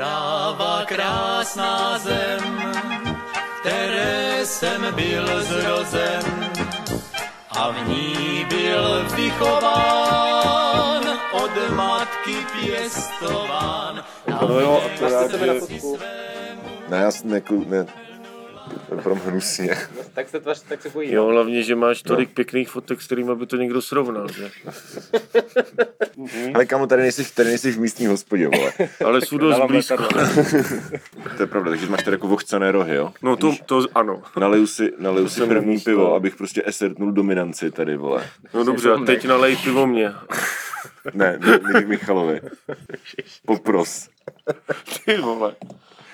Kráva krásná zem, které jsem byl zrozen a v ní byl vychován, od matky pěstován. No jo, a to já, že... fotku. Ne, já jsem jako, ne, Prom hnusně. Tak se tvař, tak se bojí. Jo, hlavně, že máš tolik pěkných fotek, s kterými by to někdo srovnal, že? Ale kamo, tady nejsi, tady nejsi v místní hospodě, vole. Ale jsou dost blízko. To je pravda, takže máš tady jako vochcané rohy, jo? No to, to ano. Naliju si, naliju si první místo. pivo, abych prostě esertnul dominanci tady, vole. No dobře, a teď nalej pivo mě. Ne, ne, ne Michalovi. Popros. Ty vole.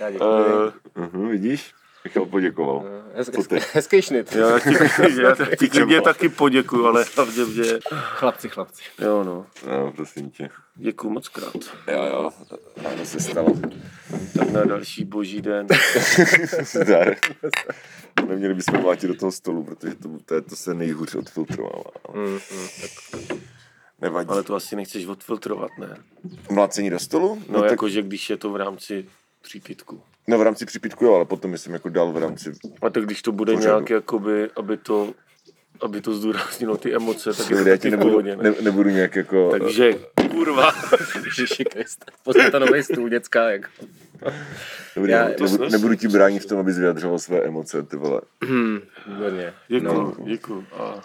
Já děkuji. Uh, Uh-huh, vidíš? Michal poděkoval. Hez, hezký šnit. já ti, já ti klidně taky poděkuju, ale hlavně, že... Chlapci, chlapci. Jo no, No, prosím tě. děkuju moc krát. Jo, jo, ano se stalo. Tak na další boží den. Zdar. Neměli bychom mlátit do toho stolu, protože to, to, je, to se nejhůř odfiltrovává. Mm, mm, tak. Nevadí. Ale to asi nechceš odfiltrovat, ne? Mlácení do stolu? No, tak, jakože když je to v rámci přípitku. No v rámci přípitku jo, ale potom myslím jako dál v rámci... A tak když to bude Pořadu. nějak jakoby, aby to, aby to zdůraznilo ty emoce, tak je to já nebudu, pohodě, ne? ne, nebudu nějak jako... Takže, kurva. Ježiši Kriste. Poslata nový stůl, děcka, jako. Dobrý, já- nebudu, nebudu, nebudu ti bránit v tom, abys vyjadřoval své emoce, ty vole. Hmm, výborně. Děkuju, No. děkuju. A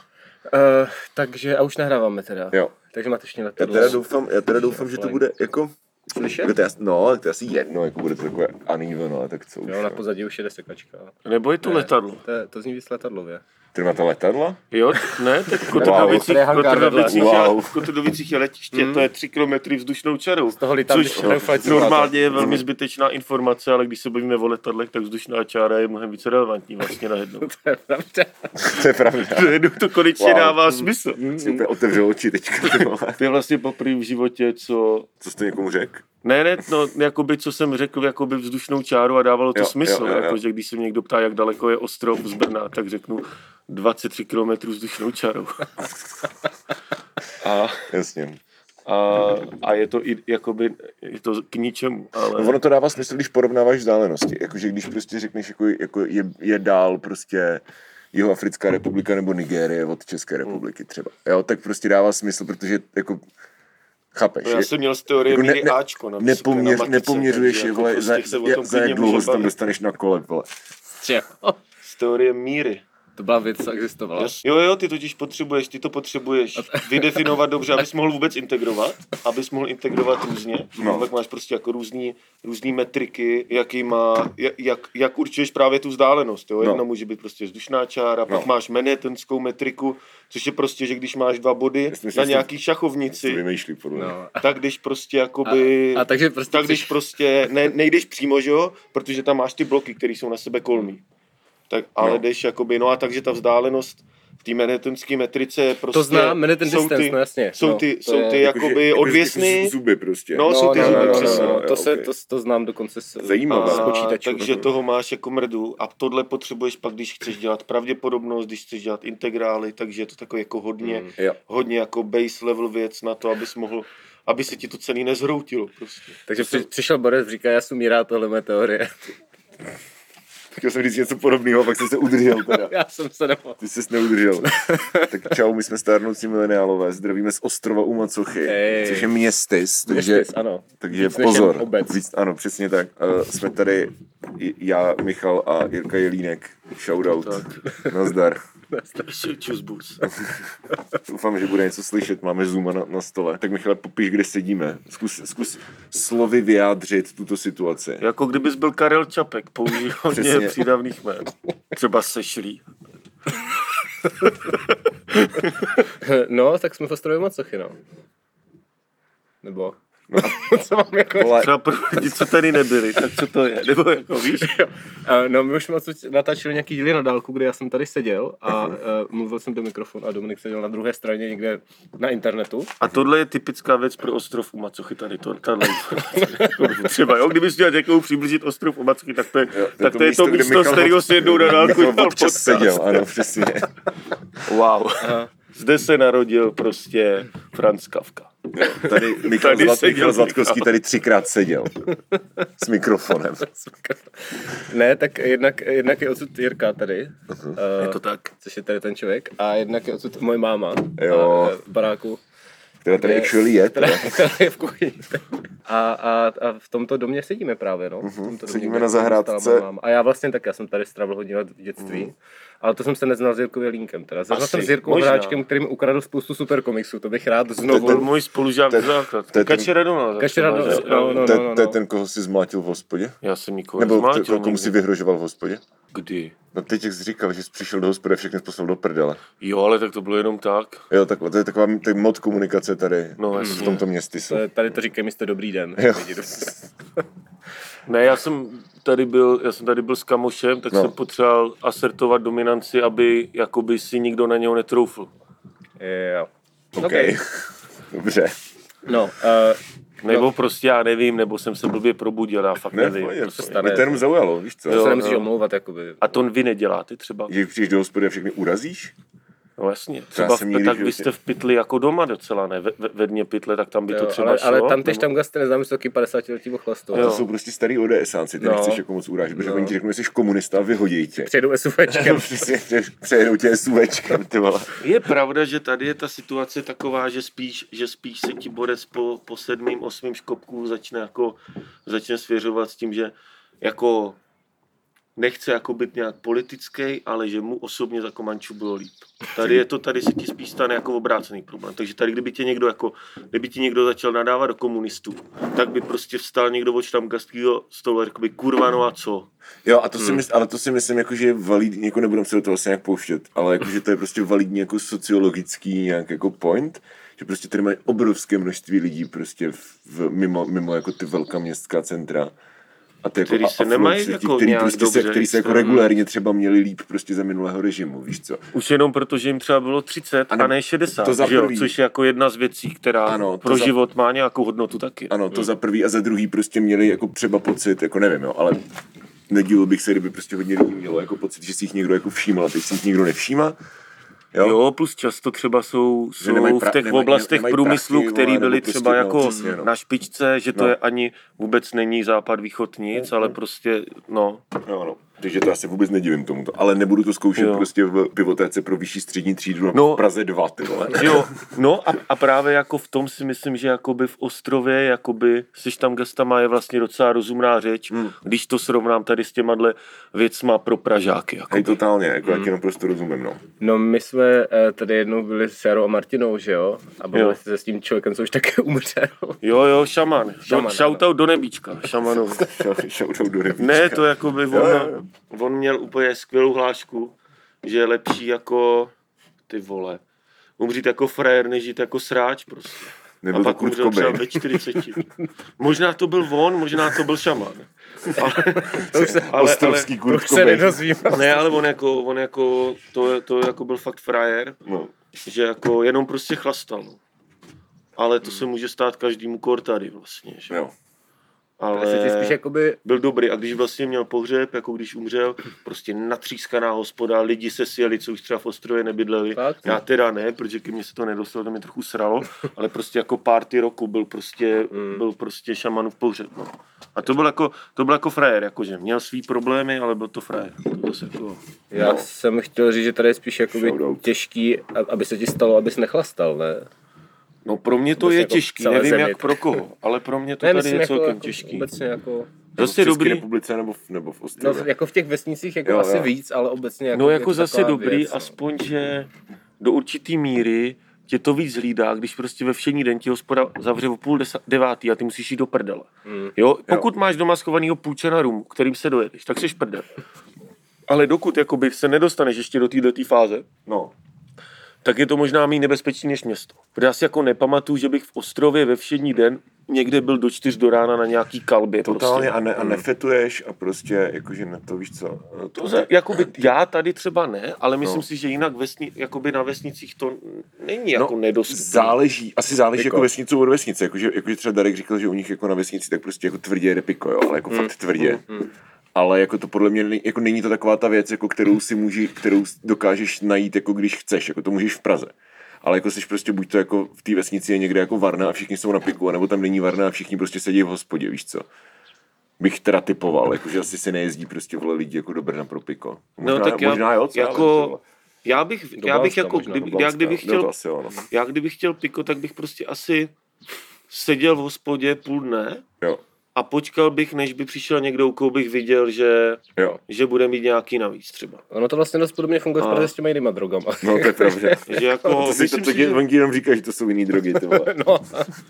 Uh, takže, a už nahráváme teda. Jo. Takže máte ještě Já letadlo. teda doufám, já teda doufám že to bude jako... Slyšet? Jako to je, asi- no, to je asi jedno, jako bude to takové uneven, ale tak co už. Jo, na no. pozadí už jede sekačka. nebo je to letadlo. To, je- to zní víc letadlově. Ty máte letadla? Jo, ne, tak v Kotrdovicích, hangár Kotrdovicích, Wow. v Kotrdovicích je letiště, to je 3 km vzdušnou čarou. Z toho simulator. normálně je velmi zbytečná informace, ale když se bavíme o letadlech, tak vzdušná čára je mnohem více relevantní vlastně najednou. To je pravda. To je pravda. Najednou to konečně Wow. dává smysl. Si úplně otevřel oči teďka. To je vlastně poprvé v životě, co... Co jsi někomu řekl? Ne, ne, no, jakoby, co jsem řekl, jakoby vzdušnou čáru a dávalo to Jo, smysl. jo, jo, jo. Jakože když se mě někdo ptá, jak daleko je ostrov z Brna, tak řeknu 23 km vzdušnou čarou. A, Jasně. a, a je to i, jakoby, je to k ničemu, ale... No, ono to dává smysl, když porovnáváš vzdálenosti. Jakože když prostě řekneš, jako, jako je, je dál prostě jeho Africká republika nebo Nigérie od České republiky třeba. Jo, tak prostě dává smysl, protože jako chápeš. Já je- jsem měl z teorie jako míry Ačko na vysoké nepoměř, na matice, nepoměřuješ je, jako vole, prostě za, se o za, tom za jak dlouho se tam dostaneš na kole, vole. Z teorie míry. To byla věc, co existovala. Jo, jo, ty totiž potřebuješ, ty to potřebuješ vydefinovat dobře, abys mohl vůbec integrovat, abys mohl integrovat různě. No. No. Tak máš prostě jako různý, různý metriky, jaký má, jak, jak, určuješ právě tu vzdálenost. Jo? No. Jedna může být prostě vzdušná čára, No. pak máš manhattanskou metriku, což je prostě, že když máš dva body že na nějaký Co šachovnici, vymýšlí. No. tak když prostě jakoby... A, a takže prostě tak když chceš- prostě ne, nejdeš přímo, že jo, protože tam máš ty bloky, které jsou na sebe kolmý. Tak, ale No. no. jdeš jakoby, no a takže ta vzdálenost v té manhattanské metrice je prostě... To znám, Manhattan jsou distance, ty, no jasně. Jsou No, ty, to jsou je- ty Jakože- jakoby jako- odvěsny, jako zuby prostě. No, jsou ty no, zuby, no, no, přesně. no, Jo, to, se, ok. to, to znám dokonce z, Zajímavé. z počítačů. takže toho máš jako mrdu a tohle potřebuješ pak, když chceš dělat pravděpodobnost, když chceš dělat integrály, takže je to takový jako hodně, Mm. Jo. hodně jako base level věc na to, abys mohl, aby se ti to celý nezhroutilo prostě. Takže při, přišel Boris, říká, já jsem mírá tohle moje teorie. Chtěl jsem říct něco podobného, pak jsem se udržel teda. já jsem se nemohl. Ty jsi neudržel. tak čau, my jsme stárnoucí mileniálové, zdravíme z ostrova u Macochy, Hej. což je městys, takže, Městis, ano. takže Víc pozor. Obec. Víc, ano, přesně tak. Uh, jsme tady já, Michal a Jirka Jelínek. Shoutout. Nazdar. Čus bus. Doufám, že bude něco slyšet, máme Zooma na, na stole. Tak Michale, popiš, kde sedíme. Zkus, zkus slovy vyjádřit tuto situaci. Jako kdybys byl Karel Čapek, použil hodně přídavných jmén. Třeba sešlý. No, tak jsme v ostrově Macochy, no. Nebo... co mám jako... Vole, Třeba pro lidi, co tady nebyli, tak co to je? Nebo jako víš? No, my už jsme natáčeli nějaký díly na dálku, kde já jsem tady seděl a uh, mluvil jsem do mikrofonu a Dominik seděl na druhé straně někde na internetu. A tohle je typická věc pro ostrov u Macochy tady, to, informace. Třeba, jo, kdybys chtěl někomu přiblížit ostrov u Macochy, tak to je, Jo, tak to, je to kde místo, Michal- z kterého si jednou na dálku občas podcast. seděl, ano, přesně. Wow. Zde se narodil prostě Franz Kafka. Tady Michal, Tady Zlat, seděl Michal Zlatkovský tady třikrát seděl s mikrofonem. Ne, tak jednak, jednak je odsud Jirka tady, uh, Je to tak. což je tady ten člověk, a jednak je odsud moje máma Jo. A, v baráku. Která tady actually je. Která, Teda. která je v kuchyni. A, a, a, v tomto domě sedíme právě, no. V tomto domě, Mhm. Sedíme kde na zahrádce. A já vlastně tak, já jsem tady strávil hodně let v dětství. Ale to jsem se neznal s Jirkou Jelínkem. Teda. Znal Asi, jsem s Jirkou možná. Hráčkem, který mi ukradl spoustu super komiksů. To bych rád To znovu. byl můj spolužák to je- ze základ. to je ten- Kačera doma. Kačera no, no, To je- no, ten, koho si zmlátil v hospodě? Já jsem nikoho Nebo komu si vyhrožoval v hospodě? Kdy? No teď, jak jsi říkal, že jsi přišel do hospody a všechny jsi poslal do prdele. Jo, ale tak to bylo jenom tak. Jo, takhle, to je taková tak mod komunikace tady No, v jasně. tomto městě. To je, tady to říkají místo dobrý den. Jo. Ne, já jsem tady byl, já jsem tady byl s kamošem, tak No. jsem potřeboval asertovat dominanci, aby jakoby si nikdo na něho netroufl. Jo. OK. Okay. Dobře. No, uh, Nebo prostě já nevím, nebo jsem se blbě probudil, já fakt Ne, nevím. se pojď. stane. Mě to jenom zaujalo, víš co? to Jo, se nemusíš jo. omlouvat, jakoby. A to vy neděláte třeba? Že přijdeš do hospody a všechny urazíš? No jasně. Třeba v, tak vy jste v pytli jako doma docela, ne? Ve, ve, dně pytle, tak tam by to Jo, třeba ale, šlo. ale tam tež nebo- tam gasty neznám, že jsou taky 50 letí ochlastu. To Jo. jsou prostě starý ODSánci, ty No. nechceš jako moc urážet, protože No. oni ti řeknou, že jsi komunista a vyhodí tě. Přijedou SUVčkem. Přejedou tě SUVčkem, ty vole. Je pravda, že tady je ta situace taková, že spíš, že spíš se ti borec po, po sedmým, osmým škopku začne jako, začne svěřovat s tím, že jako nechce jako být nějak politický, ale že mu osobně za Komančů bylo líp. Tady je to, tady se ti spíš stane jako obrácený problém. Takže tady, kdyby tě někdo jako, kdyby ti někdo začal nadávat do komunistů, tak by prostě vstal někdo od štamgastského stolu a řekl by, kurva, no a co? Jo, a to Hmm. si myslím, ale to si myslím, jako, že je validní, jako nebudem se do toho asi nějak pouštět, ale jako, že to je prostě validní jako sociologický nějak jako point, že prostě tady mají obrovské množství lidí prostě v, v mimo, mimo jako ty velká městská centra. A ty jako Který se a- nemají jako který, nějak prostě se, dobře který se jako regulérně třeba měli líp prostě za minulého režimu, víš co? Už jenom proto, že jim třeba bylo 30 Ano, a ne 60, to za že jo? prvý. což je jako jedna z věcí, která Ano, pro za- život má nějakou hodnotu taky. Ano, to za prvý a za druhý prostě měli jako třeba pocit, jako nevím, jo, ale nedíval bych se, kdyby prostě hodně lidí mělo jako pocit, že si jich někdo jako všímal a teď si jich nikdo nevšíma. Jo, Jo, plus často třeba jsou, jsou nemají v pra- těch nemají- oblastech nemají průmyslu, prachy, který vole, byly nebo prostě, třeba no, jako přesně, no. na špičce, že to No. je ani vůbec není západ, východ, nic, ale prostě, no, No, no. Takže to se vůbec nedivím tomuto. Ale nebudu to zkoušet Jo. prostě v pivotéce pro vyšší střední třídu no, v Praze 2, ty vole. Jo, no a, a právě jako v tom si myslím, že jakoby v Ostrově, jakoby s tam gestama je vlastně docela rozumná řeč, Hmm. když to srovnám tady s těma věcma pro Pražáky. Jako. Hej, totálně, jako Hmm. já ti naprosto rozumím, no. No my jsme eh, tady jednou byli s Jarou a Martinou, že jo? A bavili Jo. se s tím člověkem, co už také umřel. Jo, jo, šaman. Šaman, Do, shoutout do nebíčka, šamanovi. Shoutout do rybíčka. Ne, to jakoby on, Jo, jo, jo. On měl úplně skvělou hlášku, že je lepší jako ty vole. Umřít jako frajer, než žít jako sráč prostě. Nebyl a to pak umřel třeba ve 40. možná to byl on, možná to byl šaman. Ale, To už se, ale, Ostrovský to se nedozvím. ale, ne, ale on jako, on jako, to, to jako byl fakt frajer, No. že jako jenom prostě chlastal. no. Ale to se může stát každému kor tady vlastně, že? Jo. Ale se ti spíš jakoby, byl dobrý a když vlastně měl pohřeb, jako když umřel, prostě natřískaná hospoda, lidi se sjeli, co už třeba v Ostrově nebydleli. Fakt? Já teda ne, protože ke mně se to nedostalo, to mě trochu sralo, ale prostě jako party roku byl prostě, Mm. byl prostě šamanův pohřeb. No. A to byl jako, to byl jako frajer, jakože měl svý problémy, ale byl to frajer. To zase jako, já No. jsem chtěl říct, že tady je spíš jakoby těžký, aby se ti stalo, abys nechlastal, ne? No pro mě to Vůbec je jako těžký, nevím zemi. jak pro koho, ale pro mě to Ne, tady je jako, celkem jako těžký. obecně jako, Zase v České dobrý, republice nebo v, nebo v no, Ostrově. jako v těch vesnicích jako Jo, asi jo. víc, ale obecně jako No jako zase dobrý, věc, no. aspoň, že do určitý míry tě to víc hlídá, když prostě ve všední den ti hospoda zavře o půl desa, devátý a ty musíš jít do prdele. Mm. Jo, pokud máš doma schovanýho půjčena rum, kterým se dojedeš, tak jsi prdel. Ale dokud jakoby se nedostaneš ještě do této fáze, No. Tak je to možná méně nebezpečný než město. Protože já si jako nepamatuju, že bych v Ostrově ve všední den někde byl do čtyř do rána na nějaký kalbě. Totálně prostě. a, ne, a nefetuješ a prostě jakože na to víš co. no To za, jakoby já tady třeba ne, ale myslím No. si, že jinak vesni, jakoby na vesnicích to není jako No, nedostupné. Záleží, asi záleží Piko. jako vesnice od vesnice, jakože, jakože třeba Darek říkal, že u nich jako na vesnici tak prostě jako tvrdě jede piko, jo, ale jako fakt tvrdě. Ale jako to podle mě není- jako není to taková ta věc, jako kterou si můži, kterou dokážeš najít, jako když chceš, jako to můžeš v Praze. ale jako jsi prostě buď to jako v té vesnici je někde jako varna a všichni jsou na piku, nebo tam není varna a všichni prostě sedí v hospodě, víš co. Bych teda typoval, jakože asi se nejezdí prostě vole lidi jako do Brna pro piko. Možná, No tak já, možná jo, co jako, já bych, já bych jako, možná, kdyby, já kdybych No chtěl, asi jo, no. já kdybych chtěl piko, tak bych prostě asi seděl v hospodě půl dne Jo, a počkal bych, než by přišel někdo, u koho bych viděl, že, jo. že bude mít nějaký navíc třeba. Ono to vlastně dost podobně funguje v A- s těma jinýma drogama. No to je pravda. Že jako, to si, to, myslím to, tě, že, jenom říká, že to jsou jiný drogy, ty vole. no,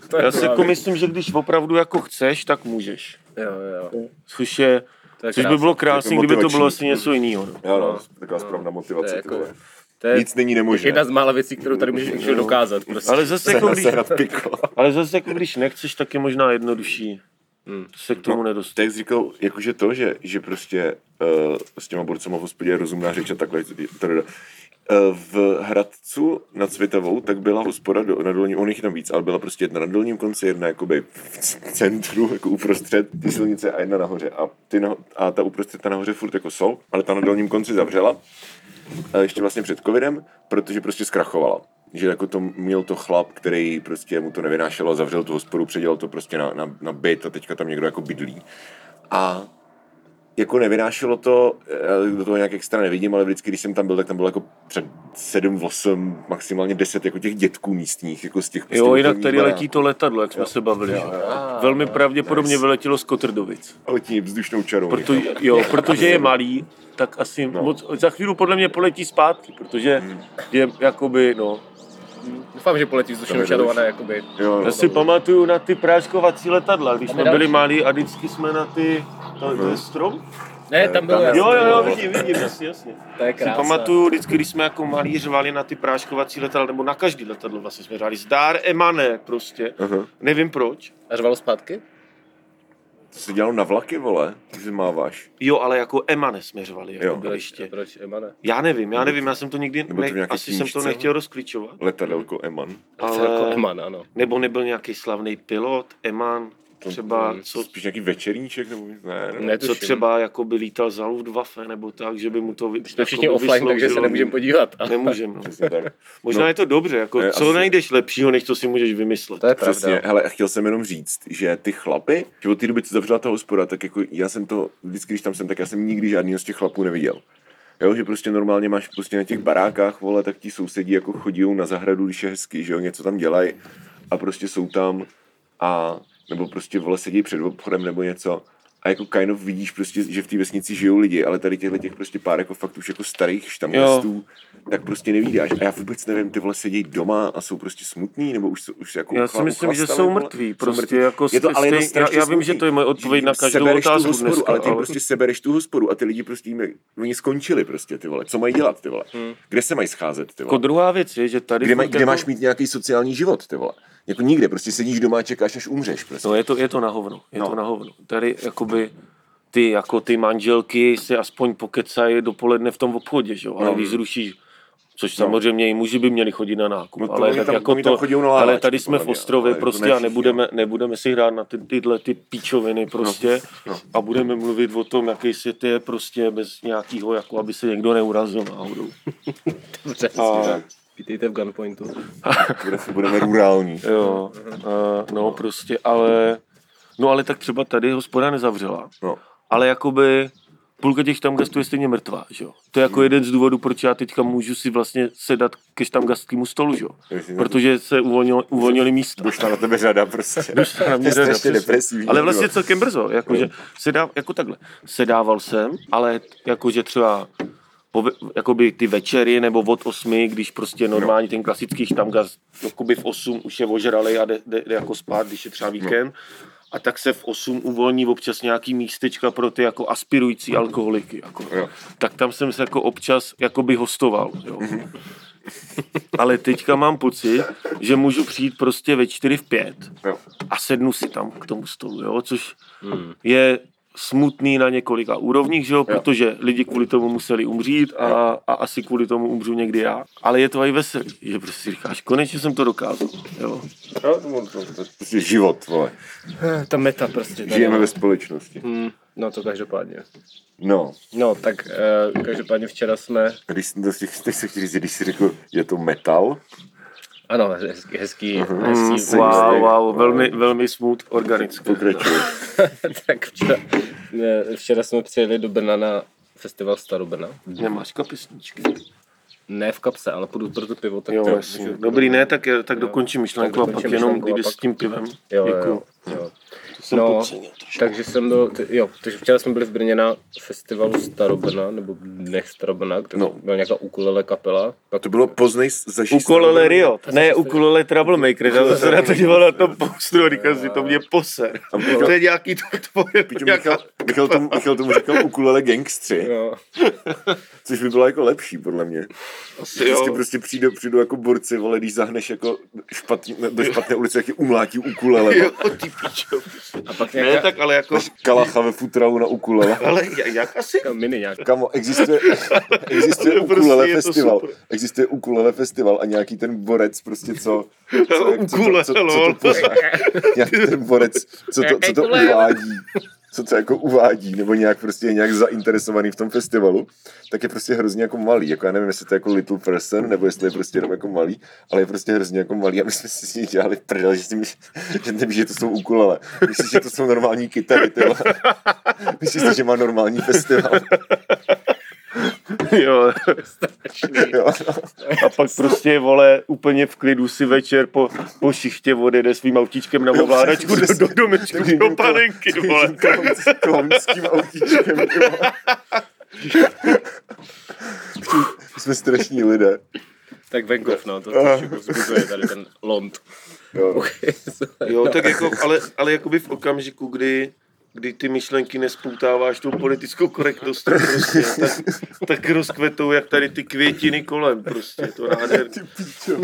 to je já si jako myslím, že když opravdu jako chceš, tak můžeš. Jo, jo. Což, je, To je což by bylo krásné, kdyby to bylo asi něco jiného. No. Jo, no, No. taková správná To motivace, jako, to je Nic není nemožné. jedna z mála věcí, kterou tady můžeš actually dokázat. Prostě. Ale zase, Se jako když, ale zase jako když nechceš, tak je možná jednodušší Hmm. se k tomu No, nedostat. Tak jsi říkal, jakože to, že, že prostě uh, s těma borcema v hospodě je rozumná řeč a takhle. Teda, uh, v Hradcu nad Světovou, tak byla hospoda do, na dolním, on jich tam víc, ale byla prostě jedna na dolním konci, jedna jakoby v centru, jako uprostřed ty silnice a jedna nahoře. A, ty na, a ta uprostřed, ta nahoře furt jako jsou, ale ta na dolním konci zavřela, a ještě vlastně před covidem, protože prostě zkrachovala. Že jako to měl to chlap, který prostě mu to nevynášelo, zavřel tu hospodu, předělal to prostě na, na, na byt a teďka tam někdo jako bydlí. A jako nevynášelo to, já do toho nějak extra nevidím, ale vždycky, když jsem tam byl, tak tam bylo jako před 7, 8, maximálně 10 jako těch dětků místních, jako z těch prostě Jo, jinak tady letí to letadlo, jak jsme se bavili. že? Velmi pravděpodobně vyletělo z Kotrdovic. Letí vzdušnou čarou. Proto, jo, protože je malý, tak asi No. moc, za chvíli podle mě poletí zpátky, protože Hmm. je jakoby, no. Doufám, že poletí další. ne jakoby... Jo, jo. Já si pamatuju na ty práškovací letadla, když jsme byli malí a vždycky jsme na ty, to, to je strom? Ne, tam bylo jasný. Jo, jo, jo, vidím, vidím, jasně, jasně. To je Si pamatuju vždycky, když jsme jako malí řvali na ty práškovací letadla, nebo na každý letadlo vlastně jsme řvali, zdár Emane prostě, Aha. nevím proč. A řvalo zpátky? To se dělalo na vlaky, vole, když máváš. Jo, ale jako Emane jsme řvali, jako Jo. bylo ještě. Proč, Emane? Já nevím, já nevím, já jsem to nikdy, Nebo to ne, nějaké asi jsem to nechtěl rozklíčovat. Letadelko Eman. Ale... Jako Ale, Eman, ano. nebo nebyl nějaký slavný pilot, Eman, třeba, co, Spíš nějaký večerníček, nebo ne, ne. Ne, co třeba jako by lítal za Luftwaffe, nebo tak, že by mu to vy, Jsme všichni jako offline, takže se vysloužilo. nemůžeme podívat. ale- Nemůžeme, no. Přesně tak. Možná No. je to dobře, jako Ne, co asi- najdeš lepšího, než co si můžeš vymyslet. To je Přesně, pravda. hele, chtěl jsem jenom říct, že ty chlapy, že od té doby, co zavřela ta hospoda, tak jako já jsem to, vždycky, když tam jsem, tak já jsem nikdy žádný z těch chlapů neviděl. Jo, že prostě normálně máš prostě na těch barákách, vole, tak ti sousedí jako chodí na zahradu, když je hezky, že jo, něco tam dělají a prostě jsou tam a nebo prostě vole sedí před obchodem nebo něco a jako kind of vidíš prostě, že v té vesnici žijou lidi, ale tady těchto těch prostě pár jako fakt už jako starých štamgastů, tak prostě nevídáš. A já vůbec nevím, ty vole sedí doma a jsou prostě smutní, nebo už, jsou- už jako Já si uchla- myslím, že jsou mrtví, prostě mrtví. jako je to, ale je to já- já vím, že to je moje odpověď na každou Sebereš tu otázku hospodu, dneska, ale ty ale- prostě sebereš tu hospodu a ty lidi prostě jim, oni skončili prostě, ty vole. Co mají dělat, ty vole? Kde se mají scházet, ty Jako vole? druhá věc je, že tady... Kde, maj, furt kde jako- máš mít nějaký sociální život, ty vole? Jako nikde, prostě sedíš doma a čekáš, až umřeš, prostě. No je to, je to na hovno, je No. to na hovno. Tady jakoby ty, jako ty manželky si aspoň pokecají dopoledne v tom obchodě, že jo? Ale No. když zrušíš Což samozřejmě i muži by měli chodit na nákup, No to ale tak tam- jako to, na ale tady jsme v Ostrově prostě a nebudeme, nebudeme si hrát na ty, tyhle ty píčoviny prostě no. a budeme mluvit o tom, jaký svět je prostě bez nějakého, jako aby se někdo neurazil náhodou. Dobře, A, Vítejte v Gunpointu. Kde se budeme rurální. jo, a, no prostě, ale, no ale tak třeba tady hospoda nezavřela, No. ale jakoby půlka těch štamgastů je stejně mrtvá, že jo. To je jako jeden z důvodů, proč já teďka můžu si vlastně sedat ke štamgastskému stolu, že jo. Protože se uvolnilo, uvolnili místa. Došla na tebe řada prostě. Došla na mě řada, přesně. depresivní. Ale vlastně celkem brzo, jakože sedá, jako takhle, sedával jsem, ale jakože třeba po, jakoby ty večery nebo od osmi, když prostě normálně ten klasický štamgast jakoby v osm už je ožralej a jde, jde, jde jako spát, když je třeba víkend. A tak se v 8 uvolní občas nějaký místečka pro ty jako aspirující alkoholiky. Jako. Jo. Tak tam jsem se jako občas jakoby hostoval. Jo. Ale teďka mám pocit, že můžu přijít prostě ve 4 v 5 Jo. a sednu si tam k tomu stolu, jo, což je smutný na několika úrovních, že jo, protože lidi kvůli tomu museli umřít a, a asi kvůli tomu umřu někdy já. Ale je to i veselý, že prostě si říkáš, konečně jsem to dokázal, jo. Jo, to, to, to, to, prostě život, vole. Ta meta prostě. tady. Žijeme ve společnosti. Hmm, no to každopádně. No, No, tak uh, každopádně včera jsme... když, to, teď se chtěl říct, když jsi řekl, je to metal, Ano, hezký, hezký, Mhm. hezký Mm, wow, wow, velmi, velmi smooth organicky. Pokračuj. tak včera, ne, včera jsme přijeli do Brna na festival Starobrna. Nemáš kapesničky. Ne v kapse, ale půjdu pro to pivo. Tak Jo, to, jasně. Dobrý, ne, tak, tak dokončí myšlenku a pak dokončím jenom pak- s tím pivem. Jo, jo, Děkuju. jo, jo. Jsem No, podcenil trošku. takže jsem byl, t- jo, takže včera jsme byli v Brně na festivalu Starobrna, nebo Dnech Starobrna, kde No. byla nějaká ukulele kapela. Pak To bylo poznej zažít. Ukulele Riot, ne ukulele Troublemaker, já se na to díval na tom poustru a říkal si, to mě poser. To je nějaký to tvoje, nějaká... Michal, Michal, tomu, Michal tomu říkal ukulele gangstři, Jo. což by bylo jako lepší, podle mě. Asi Prostě, jo. prostě přijde, přijdu jako borci, vole, když zahneš jako špatně, do špatné ulice, jak je umlátí ukulele. Jo, ty pičo. A pak Ne, tak ale jako, Kalacha ve futralu na ukulele. ale jak- asi? nějaká mini nějaká. Kamo, existuje, existuje Prostě ukulele to festival. Existuje ukulele festival a nějaký ten borec prostě co... co, co, Ukulele, co, co, co, lol. to, nějaký ten borec, co to, co to uvádí, co to jako uvádí, nebo nějak prostě je nějak zainteresovaný v tom festivalu, tak je prostě hrozně jako malý. Jako já nevím, jestli to je jako little person, nebo jestli je prostě jenom jako malý, ale je prostě hrozně jako malý a my jsme si s ní dělali prdel, že myslí, že nevíš, že to jsou ukulele. Myslíš, že to jsou normální kytary, ty vole. Myslíš že má normální festival. Jo. Jo. A pak prostě, vole, úplně v klidu si večer po, po šichtě odjede svým autíčkem na ovládačku do, do domečku, do panenky, vole. klaunským autíčkem. jsme strašní lidé. Tak venkov, no, to trošku vzbuzuje tady ten lond. Jo. Jo, tak jako, ale, ale jakoby v okamžiku, kdy, kdy ty myšlenky nespoutáváš tou politickou korektností prostě, tak, tak rozkvetou jak tady ty květiny kolem prostě, to píčo.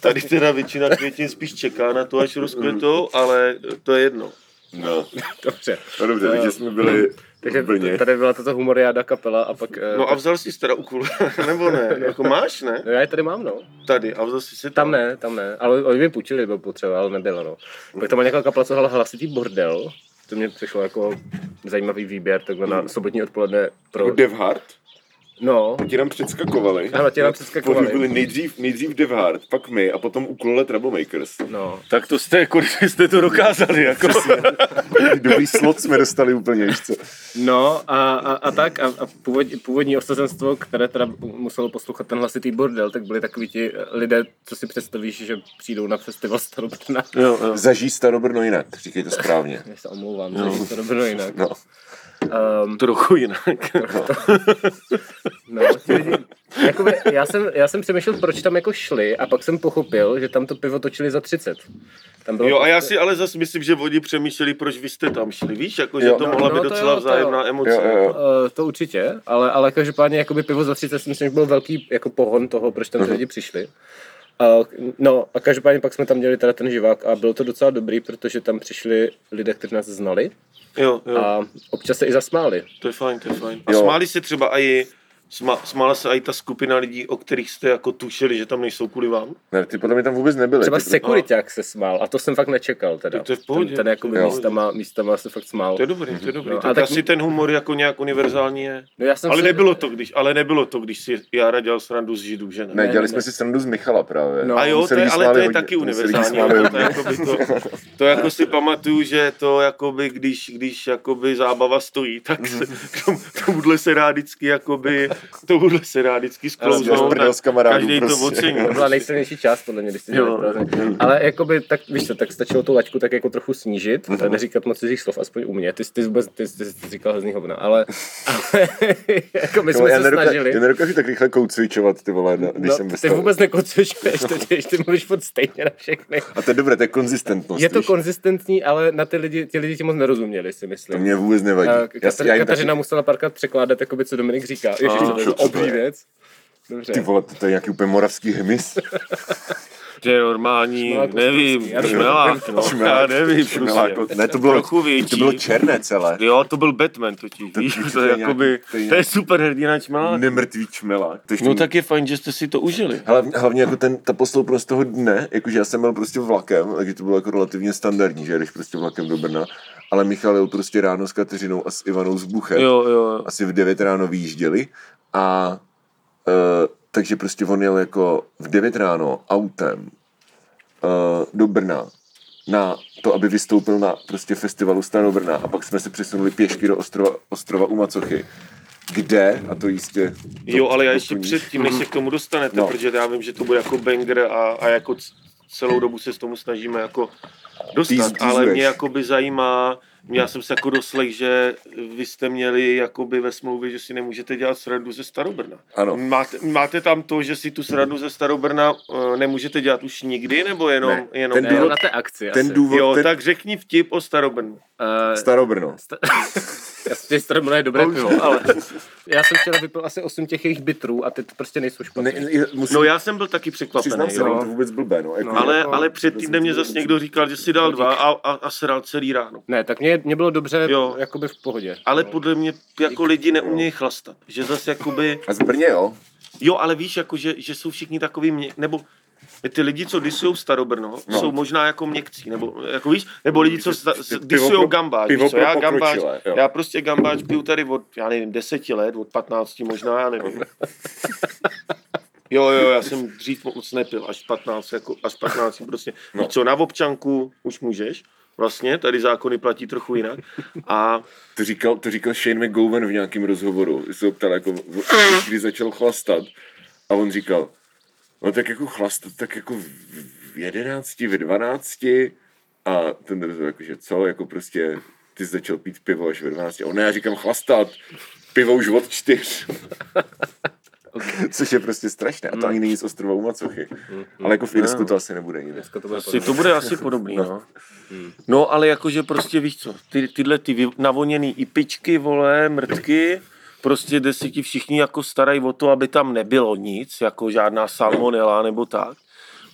Tady teda většina květin spíš čeká na to, až rozkvetou, ale to je jedno. No, Dobře. no dobře, takže jsme byli Takže Brně. tady byla tato humoriáda kapela a pak... eh, No a vzal jsi teda úkol, nebo ne? Jako máš, ne? No já je tady mám, no. Tady, a vzal jsi si Tam ne, tam ne, ale oni mi půjčili, byl potřeba, ale nebylo, no. Pak tam má nějaká kapela, co hlasitý bordel, to mě přišlo jako zajímavý výběr, takhle na sobotní odpoledne pro... Devhard. No, Ti nám předskakovali. Ano, ti nám předskakovali. Oni byli nejdřív, nejdřív Devhard, pak my a potom ukulele Troublemakers. no. Tak to jste, jako, jste to dokázali, jako. Dobrý slot jsme dostali úplně, víš co. No a, a, a tak a, a původní, původní osazenstvo, které teda muselo poslouchat ten hlasitý bordel, tak byli takový ti lidé, co si představíš, že přijdou na festival Starobrna. Jo, jo. Zažij Starobrno jinak, říkej to správně. Já se omlouvám, no. že to dobrno jinak. No. Um, Trochu jinak. no, ti lidi, jakoby, já, jsem, já jsem přemýšlel, proč tam jako šli a pak jsem pochopil, že tam to pivo točili za 30. Tam bylo Jo, a já si ale zase myslím, že oni přemýšleli, proč vy jste tam šli, víš, jako, že Jo. to No, mohla no, být to docela jo, to vzájemná jo. emoce. Jo, jo, jo. Uh, to určitě, ale, ale každopádně jakoby pivo za 30 si myslím, že byl velký jako pohon toho, proč tam ty lidi přišli. Uh, no a každopádně pak jsme tam měli teda ten živák a bylo to docela dobrý, protože tam přišli lidé, kteří nás znali Jo, jo, a občas se i zasmáli. to je fajn, to je fajn. A Jo. smáli se třeba i, smá, smála se i ta skupina lidí, o kterých jste jako tušili, že tam nejsou kvůli vám? Ne, ty podle mě tam vůbec nebyly. Třeba sekuriták se smál a to jsem fakt nečekal teda. To je v pohodě. Ten, ten jakoby Jo. místama, místama se fakt smál. To je dobrý, to je dobrý. No, No, a tak, tak- asi ten humor jako nějak univerzální je. No, já jsem Ale se- nebylo to, když, ale nebylo to, když si Jára dělal srandu z Židů, že ne? Ne, dělali ne, jsme ne. si srandu z Michala právě. No. A jo, to je, ale to je hodně, taky univerzální. Jako, to, hodně. jakoby to, to, jako si pamatuju, že to jakoby, když, když jakoby zábava stojí, tak se, k tomu- tomuhle se rád vždycky jakoby, tomuhle se rád vždycky sklouznout. Každý to prostě. ocení. To byla nejsilnější část, podle mě, když jsi. Ale jakoby, tak víš co, tak stačilo tu laťku tak jako trochu snížit, Mhm. mm-hmm. neříkat moc cizích slov, aspoň u mě. Ty, jsi- ty, jsi vůbec, ty, jsi- ty, jsi říkal hrozný hovna, ale, ale jako my Jo, jsme já, se nedoka- snažili. já nedokážu tak rychle koucvičovat, ty vole, když No, jsem ty vůbec nekocuješ, totiž, ty mluvíš furt stejně na všechny. A to je dobré, to je konzistentnost. Je to konzistentní, ale na ty lidi, ti lidi ti moc nerozuměli, si To myslím. mě vůbec nevadí. A Já, Katar, já jim Kateřina musela párkrát překládat, jakoby, co Dominik říká. Ježiš, to je obří věc. Dobře. Ty vole, to, je nějaký úplně moravský hemis. To je normální, Šmelák nevím, šmelák, no, já nevím, Šmelák, prostě. ne, to bylo, Trochu větší. to bylo černé celé. Jo, to byl Batman totiž, To- víš, to to je jakoby, to je to je super hrdina čmelák. Nemrtvý čmelák. To No tak je fajn, že jste si to užili. Hlavně, hlavně jako ten, ta posloupnost toho dne, jakože já jsem byl prostě vlakem, takže to bylo jako relativně standardní, že jdeš prostě vlakem do Brna, ale Michal jel prostě ráno s Kateřinou a s Ivanou z Buchet, Jo, jo, jo. asi v 9 ráno vyjížděli. A uh, takže prostě on jel jako v 9 ráno autem do Brna na to, aby vystoupil na prostě festivalu Stano Brna. A pak jsme se přesunuli pěšky do ostrova, ostrova u Macochy, kde, a to jistě... Jo, ale já to ještě předtím, než se k tomu dostanete, No. protože já vím, že to bude jako banger a, a jako celou dobu se s tomu snažíme jako dostat, ale mě jakoby zajímá, já jsem se jako doslech, že vy jste měli jakoby ve smlouvě, že si nemůžete dělat srandu ze Starobrna. Ano. Máte, máte tam to, že si tu srandu ze Starobrna uh, nemůžete dělat už nikdy, nebo jenom, Ne, jenom ten Ne, důvod- na té akci Ten asi. důvod, Jo, ten tak řekni vtip o Starobrnu. Uh, Starobrno. Jasně, Starobno je dobré pivo, ale ale- já jsem včera vypil asi 8 těch jejich bitrů a ty prostě nejsou špatné. Ne, musím, No já jsem byl taky překvapený. přiznám se, jo. není to vůbec blbé, no. Jako, Ale, jako- ale před týdnem mě zase někdo říkal, že si dal dva a, a, a seral celý ráno. Ne, tak mě, mě bylo dobře, Jo. jakoby v pohodě. Ale podle mě jako lidi neumějí chlastat. Že zase jakoby, A z Brně, jo? jo, ale víš, jako, že, že jsou všichni takový mě, nebo ty lidi, co disujou Starobrno, No. no. jsou možná jako měkcí, nebo jako víš, nebo lidi, co sta- disujou gambáč, pivo víš co, já gambáč, jo. já prostě gambáč piju tady od, já nevím, deseti let, od 15 možná, já nevím. Jo, jo, já jsem dřív moc nepil, až 15, jako, až 15 prostě. No. Víš co, na občanku už můžeš, vlastně, tady zákony platí trochu jinak. A To říkal, to říkal Shane McGowan v nějakém rozhovoru. Se ho ptal, jako, kdy začal chlastat. A on říkal, no tak jako chlastat, tak jako v v jedenácti, v dvanácti. A ten rozhovor, jako, že co, jako prostě, ty jsi začal pít pivo až ve 12. A on, ne, já říkám chlastat, pivo už od čtyř. Což je prostě strašné. A to ani není z ostrova u Macochy. Ale jako v Irsku to asi nebude. Dneska to bude Asi to bude asi podobný, no. No, ale jakože prostě víš co, ty, tyhle ty navoněný ipičky, vole, mrtky, prostě jde si ti všichni jako starají o to, aby tam nebylo nic, jako žádná salmonela nebo tak.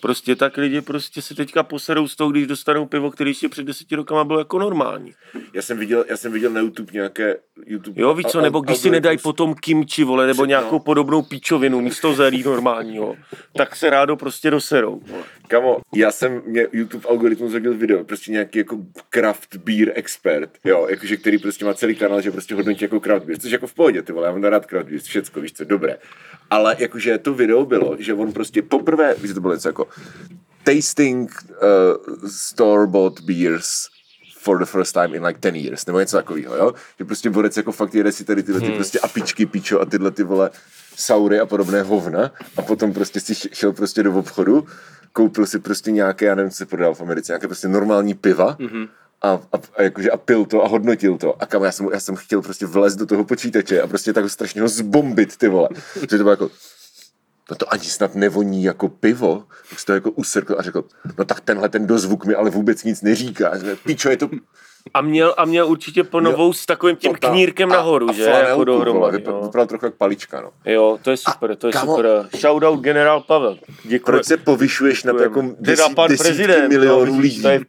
Prostě tak lidi prostě se teďka poserou z toho, když dostanou pivo, který ještě před deseti rokama bylo jako normální. Já jsem viděl, já jsem viděl na YouTube nějaké YouTube... Jo, víš co, nebo když si nedají potom kimči, vole, nebo Před- nějakou no. podobnou píčovinu místo zelí normálního, tak se rádo prostě doserou. Vole. Kamo, já jsem, mě YouTube algoritmus hodil video, prostě nějaký jako craft beer expert, jo, jakože který prostě má celý kanál, že prostě hodnotí jako craft beer, což jako v pohodě, ty vole, já mám rád craft beer, všecko, víš co, dobré. Ale jakože to video bylo, že on prostě poprvé, víš, to bylo něco jako tasting uh, store-bought beers for the first time in like 10 years, nebo něco takového, jo? Že prostě borec jako fakt jede si tady tyhle ty prostě apičky, pičo a tyhle ty vole saury a podobné hovna a potom prostě si šel prostě do obchodu, koupil si prostě nějaké, já nevím, co se prodal v Americe, nějaké prostě normální piva a, a, a, jakože, a pil to a hodnotil to. A kam já jsem, já jsem chtěl prostě vlézt do toho počítače a prostě tak ho strašně ho zbombit, ty vole. Že to bylo jako, no to ani snad nevoní jako pivo, tak si to jako usrkl a řekl, no tak tenhle ten dozvuk mi ale vůbec nic neříká. A Pičo, je to A měl, a měl určitě ponovou s takovým tím totál- knírkem a- nahoru, a že? Jako dohromady. vypadal, jo. vypadal trochu jak palička, no. jo, to je super, to je kamo- super. Shoutout generál Pavel. Děkuji. Proč se povyšuješ nad jako Teda desí, pan desítky prezident, milionů no, lidí? je.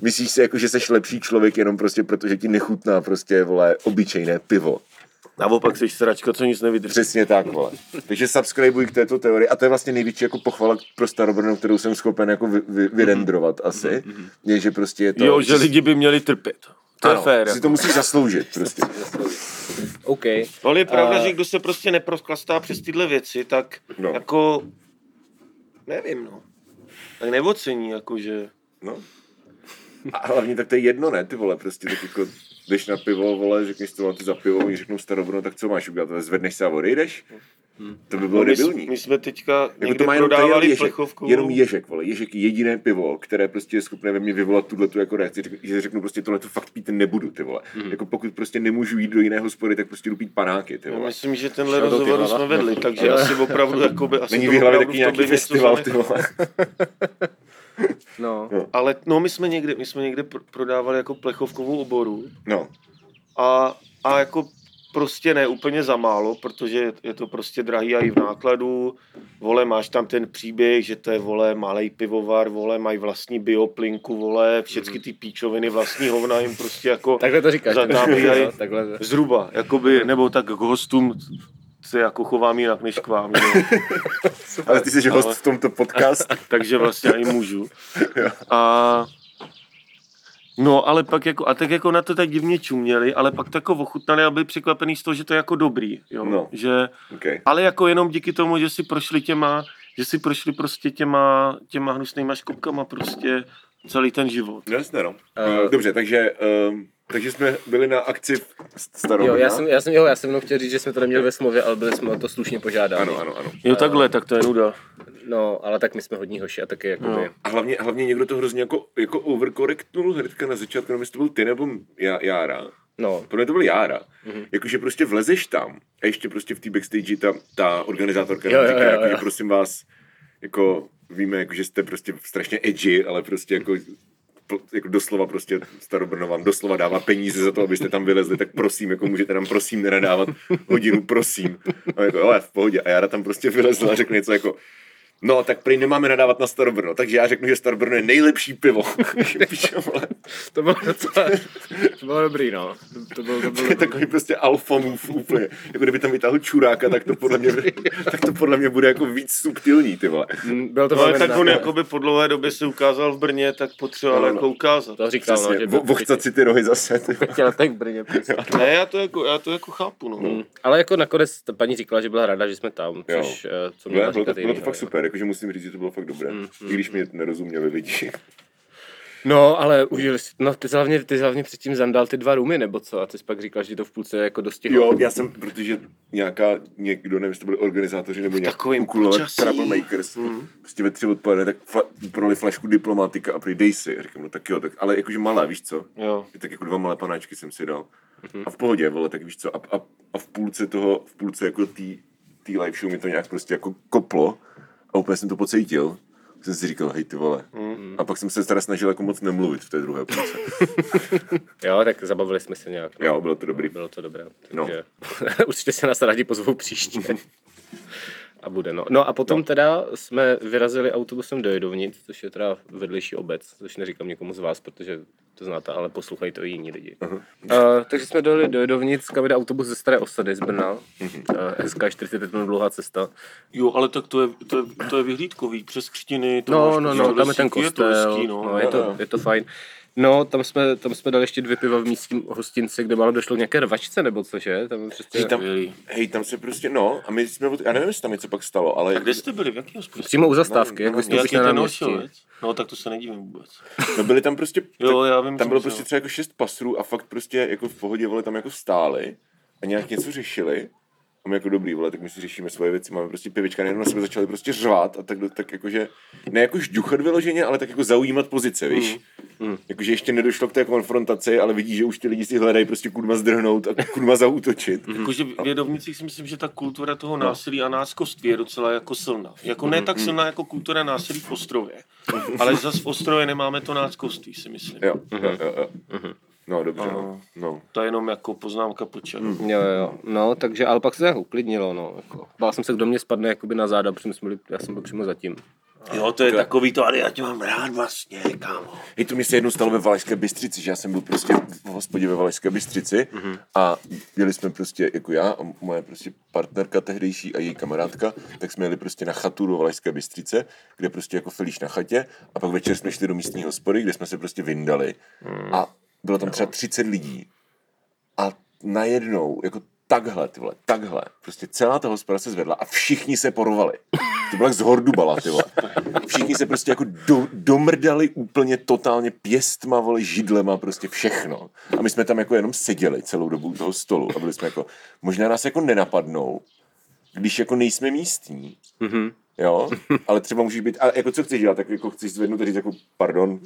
Myslíš si, jako, že jsi lepší člověk jenom prostě proto, že ti nechutná prostě, vole, obyčejné pivo. Naopak jsi sračka, co nic nevydrží. Přesně tak, vole. Takže subscribeuj k této teorii a to je vlastně největší jako pochvala pro Starobrno, kterou jsem schopen jako vy, vy, vyrendrovat asi. Je, že prostě je to... Jo, že lidi by měli trpět. To je ano, fér. Si Jako. to musíš zasloužit prostě. OK. Ale je pravda, A- že kdo se prostě neprosklastá přes tyhle věci, tak No. jako, nevím, no. Tak neocení, jakože, No. A hlavně tak to je jedno, ne, ty vole, prostě tak jako jdeš na pivo, vole, řekneš to, ty za pivo, oni řeknou starobrno, tak co máš udělat, zvedneš se a odejdeš? To by bylo my, debilní. my jsme teďka Jako to má jenom, to je jenom prodávali ježek, plechovku. jenom ježek, vole. Ježek je jediné pivo, které prostě je schopné ve mně vyvolat tuhle tu jako reakci, že řeknu prostě tohle tu fakt pít nebudu, ty vole. Mhm. Jako pokud prostě nemůžu jít do jiné hospody, tak prostě jdu pít panáky, ty Já vole. myslím, že tenhle rozhovor jsme vedli, takže asi opravdu jakoby, asi Není to v hlavě opravdu taky nějaký festival, ty vole. No. Ale no, my jsme někde, my jsme někde pr- prodávali jako plechovkovou oboru No, a, a jako prostě ne úplně za málo, protože je to prostě drahý a i v nákladu. Vole, máš tam ten příběh, že to je, vole, malej pivovar, vole, mají vlastní bioplinku, vole, všechny ty píčoviny, vlastní hovna jim prostě jako Takhle to říkáš. Zatápějí. No, takhle. zhruba, jakoby, nebo tak k hostům se jako chovám jinak než k vám. jo. ale ty jsi host v tomto podcastu. takže vlastně i můžu. A No, ale pak jako, a tak jako na to tak divně čuměli, ale pak tak jako ochutnali a byli překvapený z toho, že to je jako dobrý, jo. No. Že, Okay. ale jako jenom díky tomu, že si prošli těma, že si prošli prostě těma, těma hnusnýma škopkama prostě celý ten život. Jasné, no. Uh, Dobře, takže, um, takže jsme byli na akci v Starobrna. Jo, já jsem, já jsem, jo, já jsem jenom chtěl říct, že jsme to neměli ve smlouvě, ale byli jsme o to slušně požádáni. Ano, ano, ano. Jo, takhle, tak to je nuda. No, ale tak my jsme hodní hoši a taky jako No. A hlavně, hlavně někdo to hrozně jako, jako overcorrectnul hnedka na začátku, nevím, jestli to byl ty nebo já, Jára. no, Pro mě to byl Jára. Mhm. Mm-hmm. Jakože prostě vlezeš tam a ještě prostě v té backstage ta, ta organizátorka Jo, jo, jo, říká, jo, jako, jo. že prosím vás, jako víme, jako, že jste prostě strašně edgy, ale prostě jako jako doslova prostě Starobrno vám doslova dává peníze za to, abyste tam vylezli, tak prosím, jako můžete nám prosím nenadávat hodinu, prosím. A jako, jo, v pohodě. A Jára tam prostě vylezla a řekl něco jako, No, tak prý nemáme nadávat na Starobrno, takže já řeknu, že Starobrno je nejlepší pivo. To bylo docela, to bylo dobrý, no. To, to bylo, to bylo je takový prostě alfa move úplně. Jako kdyby tam vytáhl čuráka, tak to podle mě, tak to podle mě bude jako víc subtilní, ty vole. Mm, Bylo to No, ale tak on známé. jakoby po dlouhé době se ukázal v Brně, tak potřeboval No, no, no. jako ukázat. To říkal, no, Přesně, že vo- vochcat si ty rohy zase. Ty. vole. chtěl tak v Brně. prostě. Ne, já to jako, já to jako chápu, no. Mm. Ale jako nakonec ta paní říkala, že byla ráda, že jsme tam, Jo. což eh, co měla to, říkat bylo to fakt jo. super, jakože musím říct, že to bylo fakt dobré. Mm, I když mě nerozuměli lidi. No, ale užili si, no ty jsi hlavně, ty jsi hlavně předtím zandal ty dva rumy, nebo co? A ty jsi pak říkal, že to v půlce jako dostihlo. Jo, já jsem, protože nějaká, někdo, nevím, jestli to byli organizátoři nebo nějak takovým ukulové počasí. troublemakers, mm. prostě ve tři odpoledne, tak fla, proli flašku diplomatika a prý dej si. A říkám, no tak jo, tak, ale jakože malé, víš co? Jo. Tak jako dva malé panáčky jsem si dal. Mhm. A v pohodě, vole, tak víš co, a, a, a v půlce toho, v půlce jako tý, tý live show mi to nějak prostě jako koplo a úplně jsem to pocítil. Jsem si říkal, hej ty vole. Mhm. A pak jsem se teda snažil jako moc nemluvit v té druhé půlce. Jo, tak zabavili jsme se nějak. no. jo, bylo to dobrý. Bylo to dobré. No. Takže určitě se nás rádi pozvou příště. A bude, no. No a potom no. teda jsme vyrazili autobusem do Jedovnic, což je teda vedlejší obec, což neříkám někomu z vás, protože to znáte, ale poslouchají to i jiní lidi. Uh-huh. Uh, takže jsme dojeli do Jedovnic, kam jde autobus ze Staré osady z Brna. Uh-huh. Uh, SK 45 minut dlouhá cesta. Jo, ale tak to je, to je, to je vyhlídkový, přes křtiny, to No, no, prostě no, tam je ten kostel, je to hezký, no. no, je, to, je to fajn. No, tam jsme, tam jsme dali ještě dvě piva v místním hostinci, kde málo došlo k nějaké rvačce, nebo co, že? Tam prostě... Hej, tam, hej, tam se prostě, no, a my jsme, já nevím, jestli tam něco pak stalo, ale A kde jste byli, v jaký hospodě? Přímo u zastávky, No, jak no, vystoupíš Jaký na náměstí. No, tak to se nedivím vůbec. no, byli tam prostě, Jo, já vím, tam bylo prostě třeba jako šest pasrů a fakt prostě jako v pohodě, vole, tam jako stáli a nějak něco řešili. My jako dobrý, vole, tak my si řešíme svoje věci, máme prostě pivička, nejenom na sebe začali prostě řvát a tak, tak jakože, ne jako žduchat vyloženě, ale tak jako zaujímat pozice, víš. Mm. Jakože ještě nedošlo k té konfrontaci, ale vidí, že už ty lidi si hledají prostě kurma zdrhnout a kurma zautočit. Jakože v vědovnicích si myslím, že ta kultura toho násilí a náckoství je docela jako silná. Jako ne tak silná jako kultura násilí v Ostrově. Ale zase v Ostrově nemáme to náckoství, si myslím. Jo, jo, jo, jo. No, dobře, no. No. To je jenom jako poznámka počat. Jo, jo, no, takže, ale pak se tak uklidnilo, no, jako. Bál jsem se, kdo mě spadne jakoby na záda, protože jsme byli, já jsem byl přímo zatím. Jo, to je takový to, ale já tě mám rád vlastně, kámo. Hej, to mi se jednou stalo ve Valašské Bystřici, že já jsem byl prostě v hospodě ve Valašské Bystřici mm-hmm. a jeli jsme prostě, jako já a moje prostě partnerka tehdejší a její kamarádka, tak jsme jeli prostě na chatu do Valašské Bystřice, kde prostě jako felíš na chatě a pak večer jsme šli do místní hospody, kde jsme se prostě vyndali mm. a bylo tam třeba 30 lidí a najednou, jako takhle, ty vole, takhle, prostě celá ta hospoda se zvedla a všichni se porovali. To bylo jak z hordubala, ty vole. Všichni se prostě jako do, domrdali úplně totálně pěstma, vole, židlema, prostě všechno. A my jsme tam jako jenom seděli celou dobu u toho stolu a byli jsme jako, možná nás jako nenapadnou, když jako nejsme místní. Mhm. Jo, ale třeba můžeš být, a jako co chceš dělat, tak jako chceš zvednout a říct jako, pardon,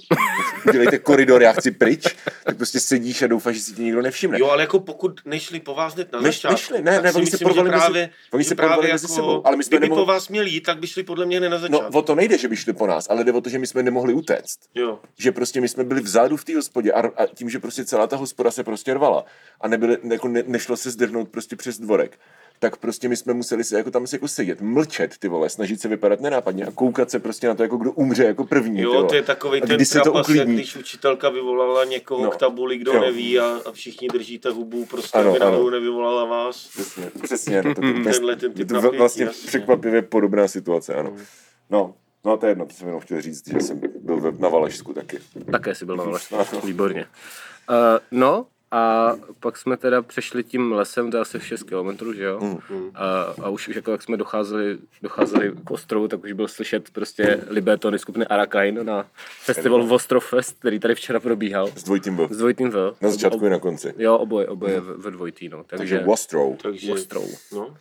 dělejte koridor, já chci pryč, tak prostě sedíš a doufáš, že si tě nikdo nevšimne. Jo, ale jako pokud nešli po vás hned na Neš- začátku, nešli, ne, ne, oni se porvali že mezi- právě, oni se právě porvali mezi jako, sebou, ale my jsme kdyby nemohli- po vás měli jít, tak by šli podle mě hned na No, začátku. o to nejde, že by šli po nás, ale jde o to, že my jsme nemohli utéct. Jo. Že prostě my jsme byli vzadu v té hospodě a, a, tím, že prostě celá ta hospoda se prostě rvala a nebyli, jako ne, nešlo se zdrhnout prostě přes dvorek, tak prostě my jsme museli se jako tam se jako sedět, mlčet ty vole, snažit se vypadat nenápadně a koukat se prostě na to, jako kdo umře jako první. ty Jo, vole. to je takový ten kdy se to trapas, jak uklidní. když učitelka vyvolala někoho No. k tabuli, kdo Jo. neví a, a všichni držíte hubu, prostě Ano, aby ano. náhodou nevyvolala vás. Přesně, přesně. No, to, to, Tenhle ten typ je to napětí, vlastně jasně. překvapivě podobná situace, ano. No, no a to je jedno, to jsem jenom chtěl říct, že jsem byl ve- na Valašsku taky. Také si byl na Valašsku, výborně. Uh, no, a pak jsme teda přešli tím lesem, to je asi 6 kilometrů, že jo? A, a už, už jako jak jsme docházeli, docházeli k ostrovu, tak už byl slyšet prostě libetony skupiny Arakain na festival Vostrov Fest, který tady včera probíhal. S dvojitým V. S dvojitým V. Na začátku i na konci. Jo, oboje, oboje ve, ve dvojitý, no. Takže Takže, Wastrow. Takže, Ostrou. no.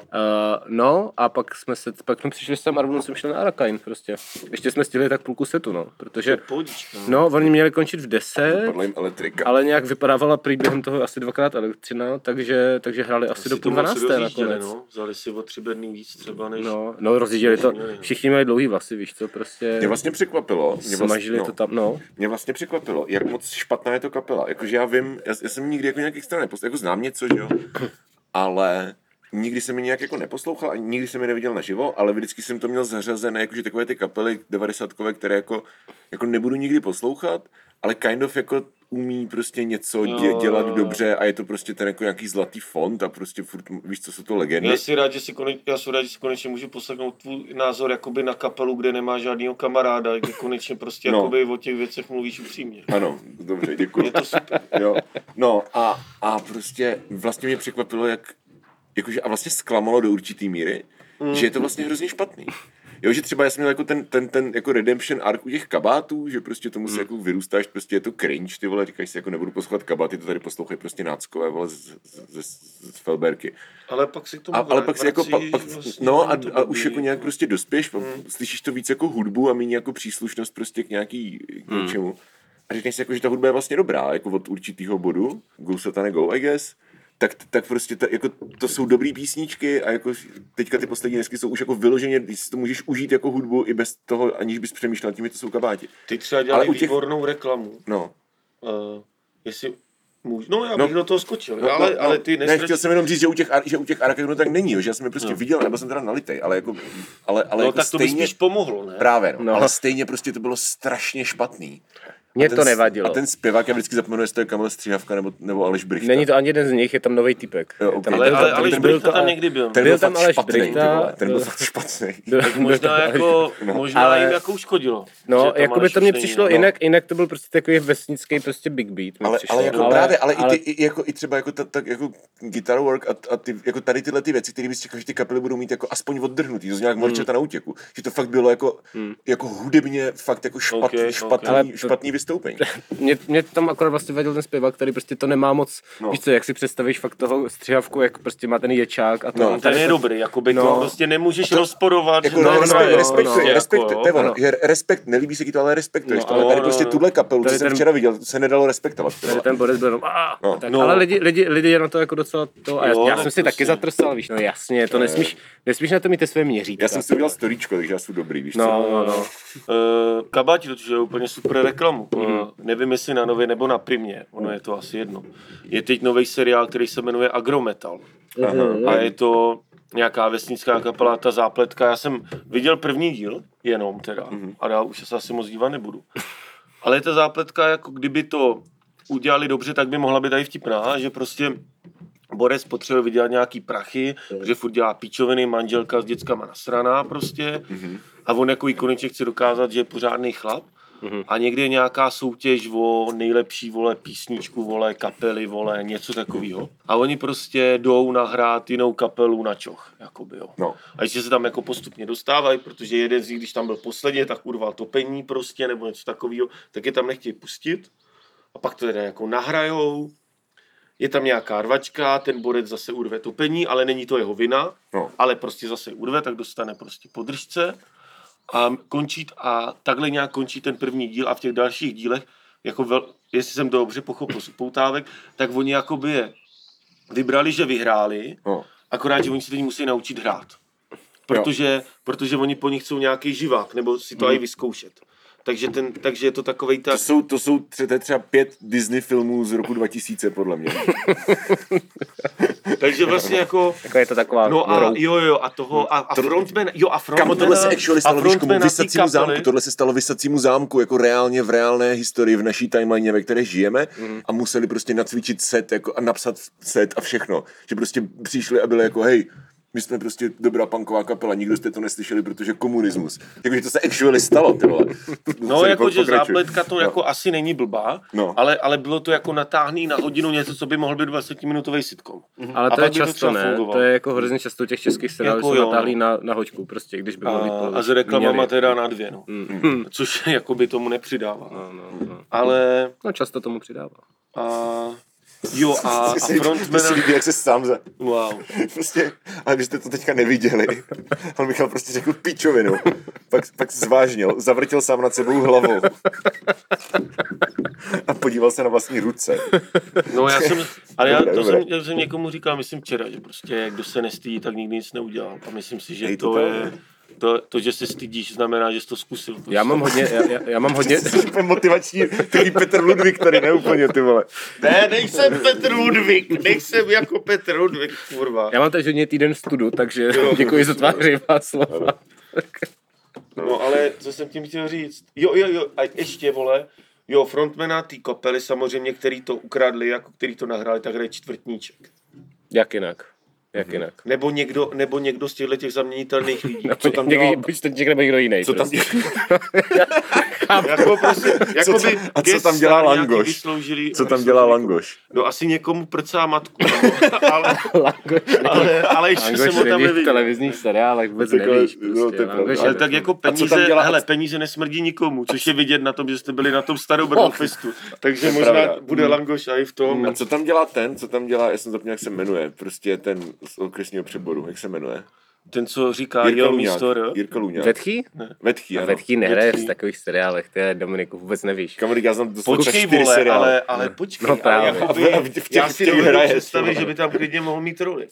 Uh, no a pak jsme se, pak jsme přišli sem a rovnou jsem šel na Arakain prostě. Ještě jsme stihli tak půlku setu, no, protože, Pohodička. no, oni měli končit v 10, Padla jim elektrika. ale nějak vypadávala prý během toho asi dvakrát elektřina, takže, takže hráli asi, do půl to moc 12. rozjížděli, nakonec. No. Vzali si o tři bedny víc třeba než... No, no, rozjížděli to, no. všichni měli dlouhý vlasy, víš co, prostě Mě vlastně překvapilo, mě vlastně, smažili no, to tam, no. mě vlastně překvapilo, jak moc špatná je to kapela. Jakože já vím, já, já jsem nikdy jako nějak extra neposlouchal, jako znám něco, že jo, ale nikdy jsem mi nějak jako neposlouchal, ani nikdy jsem je neviděl naživo, ale vždycky jsem to měl zařazené, jakože takové ty kapely 90 které jako, jako nebudu nikdy poslouchat, ale kind of jako umí prostě něco dě, dělat jo, jo. dobře a je to prostě ten jako nějaký zlatý fond a prostě furt, víš, co jsou to legendy. Já si rád, že si koneč, já jsem rád, že si konečně můžu poslechnout tvůj názor jakoby na kapelu, kde nemá žádného kamaráda, kde konečně prostě no. jakoby o těch věcech mluvíš upřímně. Ano, dobře, děkuji. Je to super. Jo. No a, a prostě vlastně mě překvapilo, jak, jakože, a vlastně zklamalo do určitý míry, mm. že je to vlastně hrozně špatný. Jo, že třeba já jsem měl jako ten, ten, ten jako redemption arc u těch kabátů, že prostě tomu se jako vyrůstáš, prostě je to cringe, ty vole, říkáš si, jako nebudu poslouchat kabáty, to tady poslouchají prostě náckové, vole, z, z, z, z, Felberky. Ale pak si k tomu A, ale pak si jako, pak, vracíš pak, vlastně, no a, to a už jako nějak prostě dospěš, mm. slyšíš to víc jako hudbu a méně jako příslušnost prostě k nějaký, k něčemu. A říkáš si jako, že ta hudba je vlastně dobrá, jako od určitého bodu, go satane go, I guess, tak, tak prostě ta, jako, to jsou dobrý písničky a jako teďka ty poslední desky jsou už jako vyloženě, když si to můžeš užít jako hudbu i bez toho, aniž bys přemýšlel tím, že to jsou kabáti. Ty třeba dělali Ale u těch- výbornou reklamu. No. Uh, jestli můžu, no já No. bych do toho skočil, No, ale, no, ale no. ty ne, nesrač... chtěl jsem jenom říct, že u těch, že u těch Arakenů tak není, jo, že já jsem je prostě no. viděl, nebo jsem teda nalitej, ale jako, ale, ale no jako tak to by stejně, spíš pomohlo, ne? právě, no, No. no. ale stejně prostě to bylo strašně špatný. Mně A ten to nevadilo. A ten zpěvák, já vždycky zapomenu, jestli to je Kamil Stříhavka nebo, nebo Aleš Brichta. Není to ani jeden z nich, je tam nový typek. Jo, Je ok. tam, Ale, Ten- ale, ten- ale ten byl Brichta to tam ale- někdy byl. ten byl byl tam Aleš špatný, Brichta, ten byl byl- fakt špatný. byl- Tak byl možná tam Aleš jako, No. možná Ale- jim jako uškodilo. No, tam jako by Aleš to mně přišlo, no. jinak, jinak to byl prostě takový vesnický prostě big beat. Ale, přišlo. ale jako právě, ale, i, ty, i, jako, i třeba jako, ta, tak jako guitar work a, a ty, jako tady tyhle ty věci, které bys čekal, že ty kapely budou mít jako aspoň oddrhnutý, to zní jak morčeta na útěku, že to fakt bylo jako, jako hudebně fakt jako špatný, špatný. Ale špatný vystoupení. mě, mě tam akorát vlastně vadil ten zpěvák, který prostě to nemá moc, No. no. víš co, jak si představíš fakt toho střihavku, jak prostě má ten ječák a to. No, Ten je to- dobrý, jakoby No. to prostě nemůžeš rozporovat. Jako že no, to respekt, hraje, respekt, no, respekt, jako, to ono, jo. je respekt, nelíbí se ti to, ale respektuješ No, to, ale tady no, prostě no. tuhle kapelu, co jsem včera viděl, to se nedalo respektovat. Tady ten Boris byl jenom, No. tak, No. Ale lidi, lidi, lidi je na to jako docela to, a já, jsem si prostě. taky zatrsal, víš, no jasně, to nesmíš, nesmíš na to mít ty své měřítka. Já jsem si udělal storíčko, takže já jsem dobrý, víš co? No, no, no. Uh, kabáti totiž je úplně super reklamu. Uh, nevím, jestli na nově nebo na primě, ono je to asi jedno. Je teď nový seriál, který se jmenuje Agrometal. Mhm. A je to nějaká vesnická kapela, ta zápletka. Já jsem viděl první díl, jenom teda, Mhm. a dál už se asi moc dívat nebudu. Ale ta zápletka, jako kdyby to udělali dobře, tak by mohla být tady vtipná, že prostě Borec potřebuje vydělat nějaký prachy, že furt dělá píčoviny, manželka s dětskama nasraná prostě a on jako konečně chce dokázat, že je pořádný chlap a někdy je nějaká soutěž o nejlepší vole písničku, vole kapely, vole něco takového. A oni prostě jdou nahrát jinou kapelu na čoch, jakoby jo. No. A ještě se tam jako postupně dostávají, protože jeden z nich, když tam byl posledně, tak urval topení prostě, nebo něco takového, tak je tam nechtějí pustit. A pak to teda jako nahrajou, je tam nějaká rvačka, ten borec zase urve topení, ale není to jeho vina, No. ale prostě zase urve, tak dostane prostě podržce a končí, a takhle nějak končí ten první díl a v těch dalších dílech, jako vel, jestli jsem to dobře pochopil z upoutávek, tak oni jakoby je vybrali, že vyhráli, No. akorát, že oni se teď musí naučit hrát. Protože, protože oni po nich chcou nějaký živák, nebo si to Mhm. i vyzkoušet. Takže, ten, takže je to takovej ta... To jsou, to jsou tře- to je třeba pět Disney filmů z roku 2000, podle mě. Takže vlastně jako... Jako je to taková No a jo, jo, a toho, a, a frontman, jo, a frontman, Kamo, tohle se actually stalo, víš komu, vysacímu zámku, tohle se stalo vysacímu zámku, jako reálně v reálné historii, v naší timeline, ve které žijeme Mhm. a museli prostě nacvičit set jako, a napsat set a všechno. Že prostě přišli a byli jako, hej, my jsme prostě dobrá punková kapela, nikdo jste to neslyšeli, protože komunismus. Jakože to se actually stalo, ty vole. No, Sorry, jako, zápletka to No. jako asi není blbá, No. ale, ale bylo to jako natáhný na hodinu něco, co by mohl být 20-minutový sitcom. Ale A to je by to často, třeba ne? fungovalo. To je jako hrozně často u těch českých seriálů, Jako jsou natáhlí no. na, na hoďku prostě, když by mohli A, a s reklamama teda na dvě, no. Mm. Což jako by tomu nepřidává. No, no, no. Ale no, často tomu přidává. a, jo a, a Mně se frontman, líbí, jak se sám za... wow. Prostě, ale vy jste to teďka neviděli. On Michal prostě řekl pičovinu. Pak, pak zvážnil, zavrtěl sám nad sebou hlavou. A podíval se na vlastní ruce. No já jsem, ale já, to dobré. jsem, já jsem někomu říkal, myslím včera, že prostě kdo se nestydí, tak nikdy nic neudělal. A myslím si, že Hej, to to, to je, je. To, to, že se stydíš, znamená, že jsi to zkusil. Prostě. Já mám hodně, já, já, já mám hodně, Jsi motivační, takový Petr Ludvík tady, ne úplně, ty vole. Ne, nejsem Petr Ludvík, nejsem jako Petr Ludvík, kurva. já mám teď hodně týden studu, takže děkuji za tvá hřejivá slova. No ale co jsem tím chtěl říct? Jo, jo, jo, a ještě, vole, jo, frontmana té kapely samozřejmě, který to ukradli, jako který to nahráli, tak hraje čtvrtníček. Jak jinak? Jak jinak? Nebo někdo, nebo někdo z těchto těch zaměnitelných lidí. Co tam Někdy, dělal? buď ten někdo nebo někdo jiný. Co tam prostě. jako prostě, jako Co by tam- a co tam dělá Langoš? Vysloužili, Co tam dělá Langoš? No asi někomu prcá matku, no. ale, Langoš, ale, ale ještě Langoš jsem ho tam není v neviděl. televizních seriálech, vůbec nevíš. no, Prostě. pravda. Langoš Ale tak prostě- jako peníze, dělá- hele, peníze nesmrdí nikomu, což je vidět na tom, že jste byli na tom starou festu. Takže možná bude Langoš i v tom. A co tam dělá ten, co tam dělá, já jsem zapomněl, jak se jmenuje, prostě ten z okresního přeboru, jak se jmenuje? Ten, co říká, Jirka jo, Luňák. místo R. Jirka Luňák. Vetchý? Vetchý, A ano. Vetchý nehraje Vetchý. v takových seriálech, to je Dominiku, vůbec nevíš. Kamarád, já znám doslova Počkej, čtyři vole, seriály. ale, ale počkej, No ale právě. jakoby, A v- v těch- já si v těch dovedu hraje, představit, že by tam klidně mohl mít roli.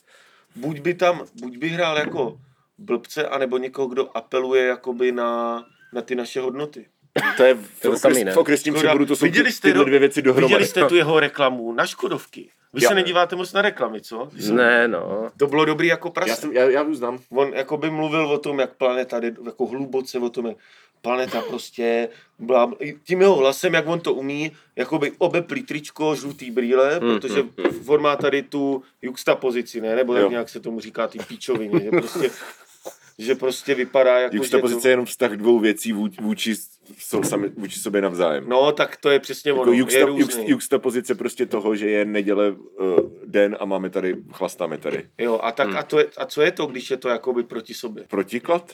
Buď by tam, buď by hrál jako blbce, anebo někoho, kdo apeluje jakoby na, na ty naše hodnoty. To je v, To samý, ne? v okresním přeboru, to jsou Viděli ty, jste tyhle do- dvě věci dohromady. Viděli jste tu jeho reklamu na Škodovky? Vy Já- se nedíváte moc na reklamy, co? Jsem- Ne, no. To bylo dobrý jako prase. Já, jsem, já, já už znám. On jako by mluvil o tom, jak planeta jde jako hluboce o tom, jak planeta prostě, blá, tím jeho hlasem, jak on to umí, jako by obeplý tričko, žlutý brýle, Hmm, protože on má tady tu juxtapozici, ne? Nebo Jo. jak nějak se tomu říká, ty píčovině, že prostě, že prostě vypadá jako, Už že pozice je jenom vztah dvou věcí vůči, sami, vůči sobě navzájem. No, tak to je přesně ono, jako je juxta, různý. juxta, juxta pozice prostě toho, že je neděle uh, den a máme tady, chlastáme tady. Jo, a, tak, Hmm. a, to je, a co je to, když je to jakoby proti sobě? Protiklad?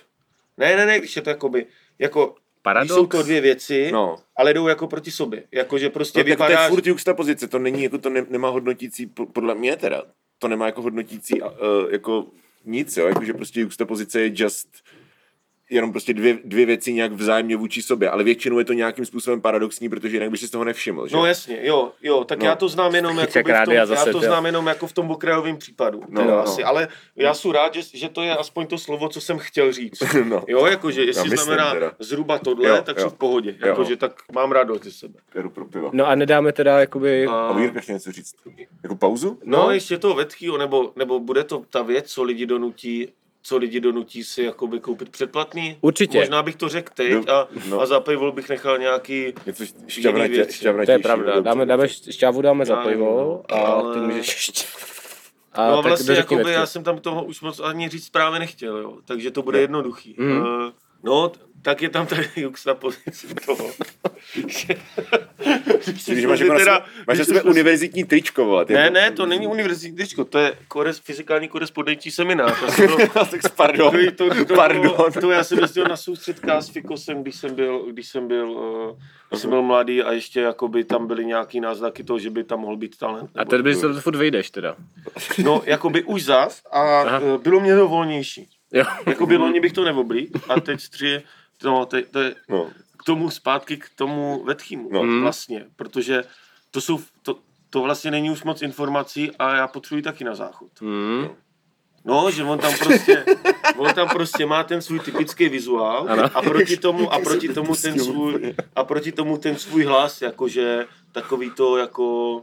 Ne, ne, ne, když je to jakoby, jako, když Paradox? jsou to dvě věci, No. ale jdou jako proti sobě. Jako, že prostě No, tak to je furt juxta pozice, to není, jako to ne, nemá hodnotící, po- podle mě teda, to nemá jako hodnotící uh, jako nic, jo, jakože prostě juxta pozice je just jenom prostě dvě, dvě věci nějak vzájemně vůči sobě, ale většinou je to nějakým způsobem paradoxní, protože jinak by si z toho nevšiml, že? No jasně, jo, jo, tak No. no. já to znám jenom jako Jak v tom, já zase, to jo. znám jenom jako v tom okrajovém případu. No, No, no. asi, ale já jsem rád, že, že to je aspoň to slovo, co jsem chtěl říct. no. Jo, jakože jestli myslím znamená teda. zhruba tohle, Jo, tak jo. jsem v pohodě. Jakože tak mám radost ze sebe. Jdu pro piva. No a nedáme teda jakoby... A A, Jirka něco říct. Jako pauzu? no, no. ještě to vetchýho, nebo, nebo bude to ta věc, co lidi donutí co lidi donutí si jakoby koupit předplatný. Určitě. Možná bych to řekl teď No, a, no. a za pivo bych nechal nějaký Něco šťavnatě, věci. šťavnatější. To je pravda, dáme, dáme šťávu dáme za pivo a ale- ty můžeš ještě... A no a tak vlastně jakoby, Vetky. já jsem tam toho už moc ani říct právě nechtěl, jo. takže to bude Ne. jednoduchý. Mhm. Uh, no, tak je tam tady Jux na pozici toho. Že- Když jsme máš, jako na teda- sebe, máš na sebe univerzitní tričko, vole. Ne, jako- ne, to není univerzitní tričko, to je kores, fyzikální korespondenční seminář. Pardon. to, to, to, Pardon. To, to, já jsem jezdil na soustředka s Fikosem, když jsem byl, když jsem byl, uh, když jsem byl mladý a ještě jakoby tam byly nějaký náznaky toho, že by tam mohl být talent. A teď bys to furt vejdeš teda. No, jakoby už zas a Aha. uh, bylo mě to volnější. Jo. Jakoby loni bych to neoblí a teď tři, no, te, to je No. K tomu zpátky k tomu vetchýmu No. no. vlastně, protože to jsou, to, to vlastně není už moc informací a já potřebuji taky na záchod. Mm. No, že on tam prostě, on tam prostě má ten svůj typický vizuál Ano. a proti tomu, a proti tomu ten svůj, a proti tomu ten svůj hlas, jakože takový to jako,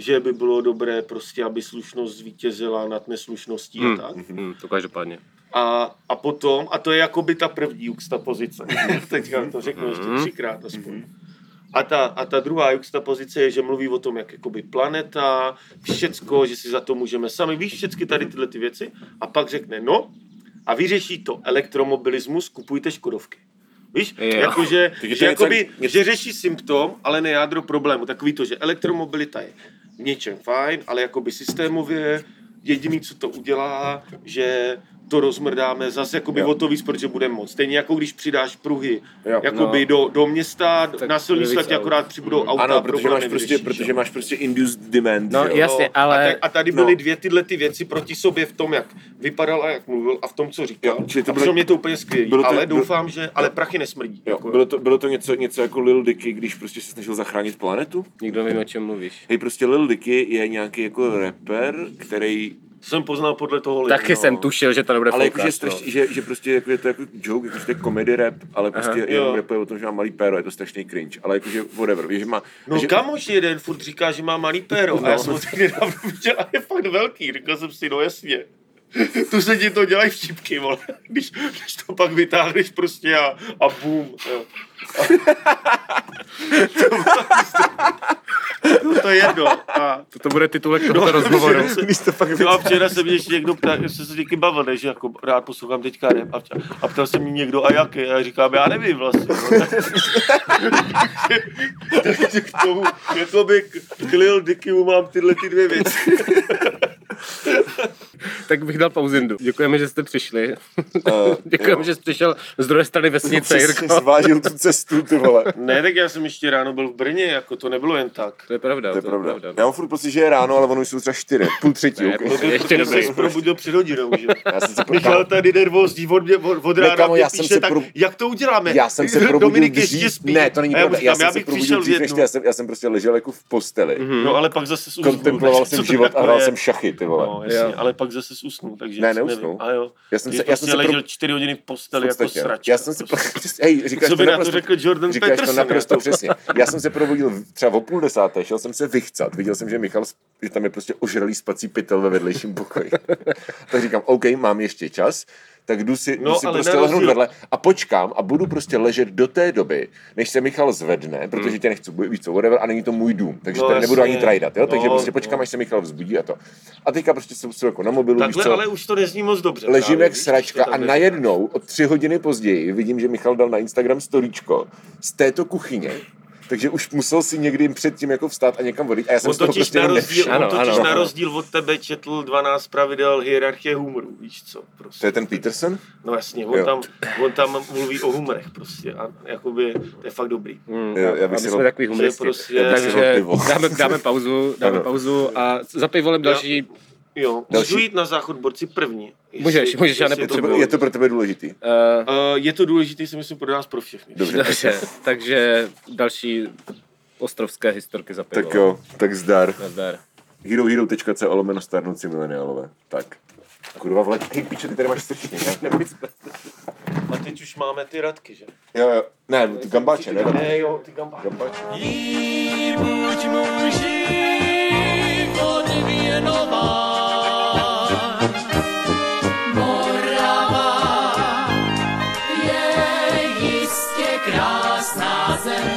že by bylo dobré prostě, aby slušnost zvítězila nad neslušností Hmm. a tak. Mm, to každopádně. A, a potom, a to je jakoby ta první juxta pozice. Teďka to řeknu ještě třikrát aspoň. A ta, a ta druhá juxtapozice je, že mluví o tom, jak jakoby planeta, všecko, že si za to můžeme sami, víš všechny tady tyhle ty věci. A pak řekne, no, a vyřeší to elektromobilismus, kupujte Škodovky. Víš, Jo. jakože, že, jakoby, něco- že řeší symptom, ale ne jádro problému. Takový to, že elektromobilita je něčem fajn, ale jakoby systémově jediný, co to udělá, že to rozmrdáme zase jakoby Jo. o to víc, protože budeme moc. Stejně jako když přidáš pruhy Jo. jakoby No. do, do města, Tak na silnici tak ti akorát přibudou auta. Ano, protože máš, prostě, protože máš prostě induced demand. No, jo? jasně, ale- A, ta, a tady byly no. dvě tyhle ty věci proti sobě v tom, jak vypadal a jak mluvil a v tom, co říkal. Jo, čili to a bylo- mě to úplně skvělé. bylo to- Ale bylo- doufám, že... Ale prachy nesmrdí. Jo, Jako- bylo to, bylo to něco, něco jako Lil Dicky, když prostě se snažil zachránit planetu? Nikdo neví, o čem mluvíš. Hej, prostě Lil Dicky je nějaký jako rapper, který Jsem poznal podle toho Taky no. jsem tušil, že to nebude ale jakože, no. že, že, prostě jako je to jako joke, jakože to je comedy rap, ale prostě Aha. jenom rapuje o tom, že má malý péro, je to strašný cringe, ale jakože whatever, víš, že má... No že, kamoš jeden furt říká, že má malý péro. A já jsem ho tak nedávno viděl a je fakt velký. Říkal jsem si, no jasně. Tu se ti to dělají vtipky, vole. Když, když to pak vytáhneš prostě a, a boom. Jo. no to je jedno. A, To bude titulek tohoto rozhovoru. když to fakt No a včera se mě ještě někdo ptal, jsem se díky bavil, ne, že jako rád poslouchám teďka rap a, včera, a ptal se mě někdo a jaký, a já říkám, já nevím vlastně. No, tak, takže k tomu, jakoby k, k Lil Dickymu mám tyhle ty dvě věci. tak bych dal pauzindu. Děkujeme, že jste přišli. Uh, Děkujeme, že jste přišel z druhé strany vesnice, Přesně Jirko. zvážil tu cestu, ty vole. Ne, tak já jsem ještě ráno byl v Brně, jako to nebylo jen tak. To je pravda. To je pravda. Já mám furt pocit, že je ráno, ale ono už jsou třeba čtyři, půl třetí. Ne, okay. půl- To Ještě dobrý. se probudil před hodinou, že? Já jsem se. Michal tady nervózní od, mě, od, Ne, rána kámo, mě já jsem píše, se tak jak to uděláme? Já jsem se probudil Dominik dřív. ještě spí. Ne, to není pravda. Já, jsem se probudil dřív, než. Já jsem, já jsem prostě ležel jako v posteli. No ale pak zase. Kontemploval jsem to život a hrál jsem šachy, ty vole. No, ale pak zase usnul, takže Ne, neusnul. A jo. Já jsem se- já jsem prostě se pro- ležel čtyři hodiny v posteli jako sračka. Já jsem se... prostě. Hej, říkáš Co to by na to řekl Jordan Říkáš to Peterson? naprosto jako? přesně. Já jsem se probudil třeba o půl desáté, šel jsem se vychcat. Viděl jsem, že Michal, že tam je prostě ožralý spací pytel ve vedlejším pokoji. tak říkám, OK, mám ještě čas, tak jdu si, No, jdu si prostě na lehnout rozdíl- vedle a počkám a budu prostě ležet do té doby, než se Michal zvedne, protože Hmm. tě nechci, víš co, whatever, a není to můj dům, takže No, tady nebudu ani trajdat, jo? takže No, prostě počkám, no. až se Michal vzbudí a to. A teďka prostě jsem, jako na mobilu, víš Takhle, co, ale už to nezní moc dobře. ležím právě, jak víš, sračka a najednou o tři hodiny později vidím, že Michal dal na Instagram storíčko z této kuchyně. Takže už musel si někdy předtím jako vstát a někam vodit a já jsem On totiž, prostě na rozdíl, nevšiml. Ano, on totiž ano. na rozdíl od tebe četl 12 pravidel hierarchie humoru, víš co? Prostě. To je ten Peterson? No jasně, on Jo. tam, on tam mluví o humorech prostě a jakoby to je fakt dobrý. Hmm, Jo, já a bych my si jsme dal- takový humoristi. prostě- Takže dáme, dáme pauzu, dáme Ano. pauzu a za pivolem další, Jo, Další- můžu jít na záchod borci první. Jestli- Můžeš, můžeš, já jestli je. Je to pro tebe důležitý. uh, Uh, je to důležité, si myslím, pro nás pro všechny. Dobře. dobře, takže další ostrovské historky za pivo. Tak jo, tak zdar. Nazdar. herohero.co lomeno starnoucí mileniálové. Tak. Kurva vle, hej piče, ty tady máš srčně, ne? A teď už máme ty radky, že? Jo, jo, ne, ty gambáče, ne? Ne, jo, ty gambáče. Gambáče. Jí, buď můj život věnová,